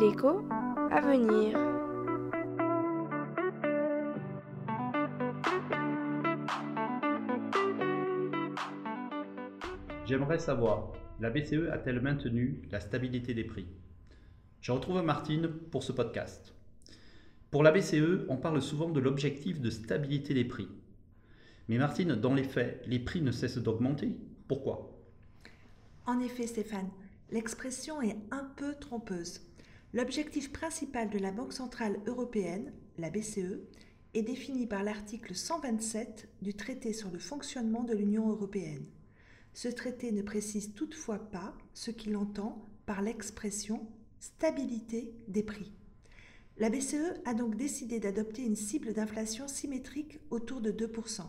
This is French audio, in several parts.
L'écho à venir. J'aimerais savoir, la BCE a-t-elle maintenu la stabilité des prix? Je retrouve Martine pour ce podcast. Pour la BCE, on parle souvent de l'objectif de stabilité des prix. Mais Martine, dans les faits, les prix ne cessent d'augmenter. Pourquoi? En effet, Stéphane, l'expression est un peu trompeuse. L'objectif principal de la Banque centrale européenne, la BCE, est défini par l'article 127 du traité sur le fonctionnement de l'Union européenne. Ce traité ne précise toutefois pas ce qu'il entend par l'expression stabilité des prix. La BCE a donc décidé d'adopter une cible d'inflation symétrique autour de 2%.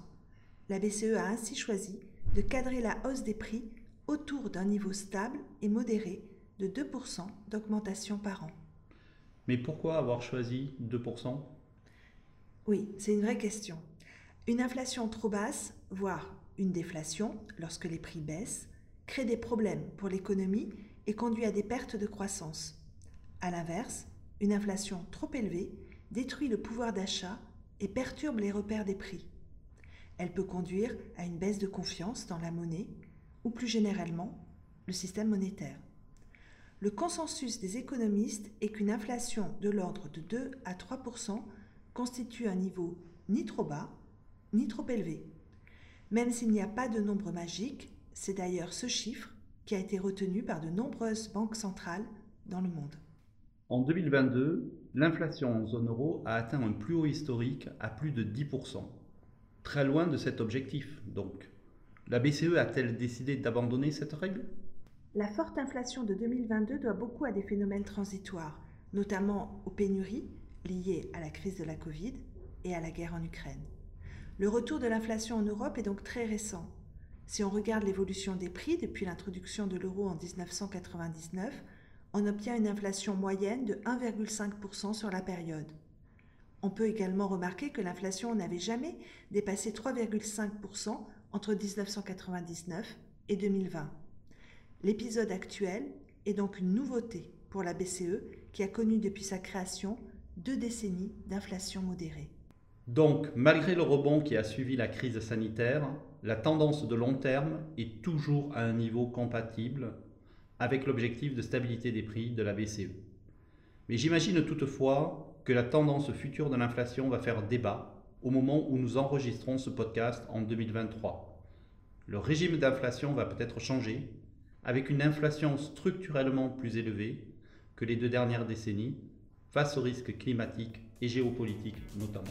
La BCE a ainsi choisi de cadrer la hausse des prix autour d'un niveau stable et modéré de 2% d'augmentation par an. Mais pourquoi avoir choisi 2% Oui, c'est une vraie question. Une inflation trop basse, voire une déflation, lorsque les prix baissent, crée des problèmes pour l'économie et conduit à des pertes de croissance. A l'inverse, une inflation trop élevée détruit le pouvoir d'achat et perturbe les repères des prix. Elle peut conduire à une baisse de confiance dans la monnaie ou plus généralement le système monétaire. Le consensus des économistes est qu'une inflation de l'ordre de 2 à 3% constitue un niveau ni trop bas ni trop élevé. Même s'il n'y a pas de nombre magique, c'est d'ailleurs ce chiffre qui a été retenu par de nombreuses banques centrales dans le monde. En 2022, l'inflation en zone euro a atteint un plus haut historique à plus de 10%. Très loin de cet objectif, donc. La BCE a-t-elle décidé d'abandonner cette règle? La forte inflation de 2022 doit beaucoup à des phénomènes transitoires, notamment aux pénuries liées à la crise de la Covid et à la guerre en Ukraine. Le retour de l'inflation en Europe est donc très récent. Si on regarde l'évolution des prix depuis l'introduction de l'euro en 1999, on obtient une inflation moyenne de 1,5% sur la période. On peut également remarquer que l'inflation n'avait jamais dépassé 3,5% entre 1999 et 2020. L'épisode actuel est donc une nouveauté pour la BCE qui a connu depuis sa création deux décennies d'inflation modérée. Donc, malgré le rebond qui a suivi la crise sanitaire, la tendance de long terme est toujours à un niveau compatible avec l'objectif de stabilité des prix de la BCE. Mais j'imagine toutefois que la tendance future de l'inflation va faire débat au moment où nous enregistrons ce podcast en 2023. Le régime d'inflation va peut-être changer, avec une inflation structurellement plus élevée que les deux dernières décennies, face aux risques climatiques et géopolitiques notamment.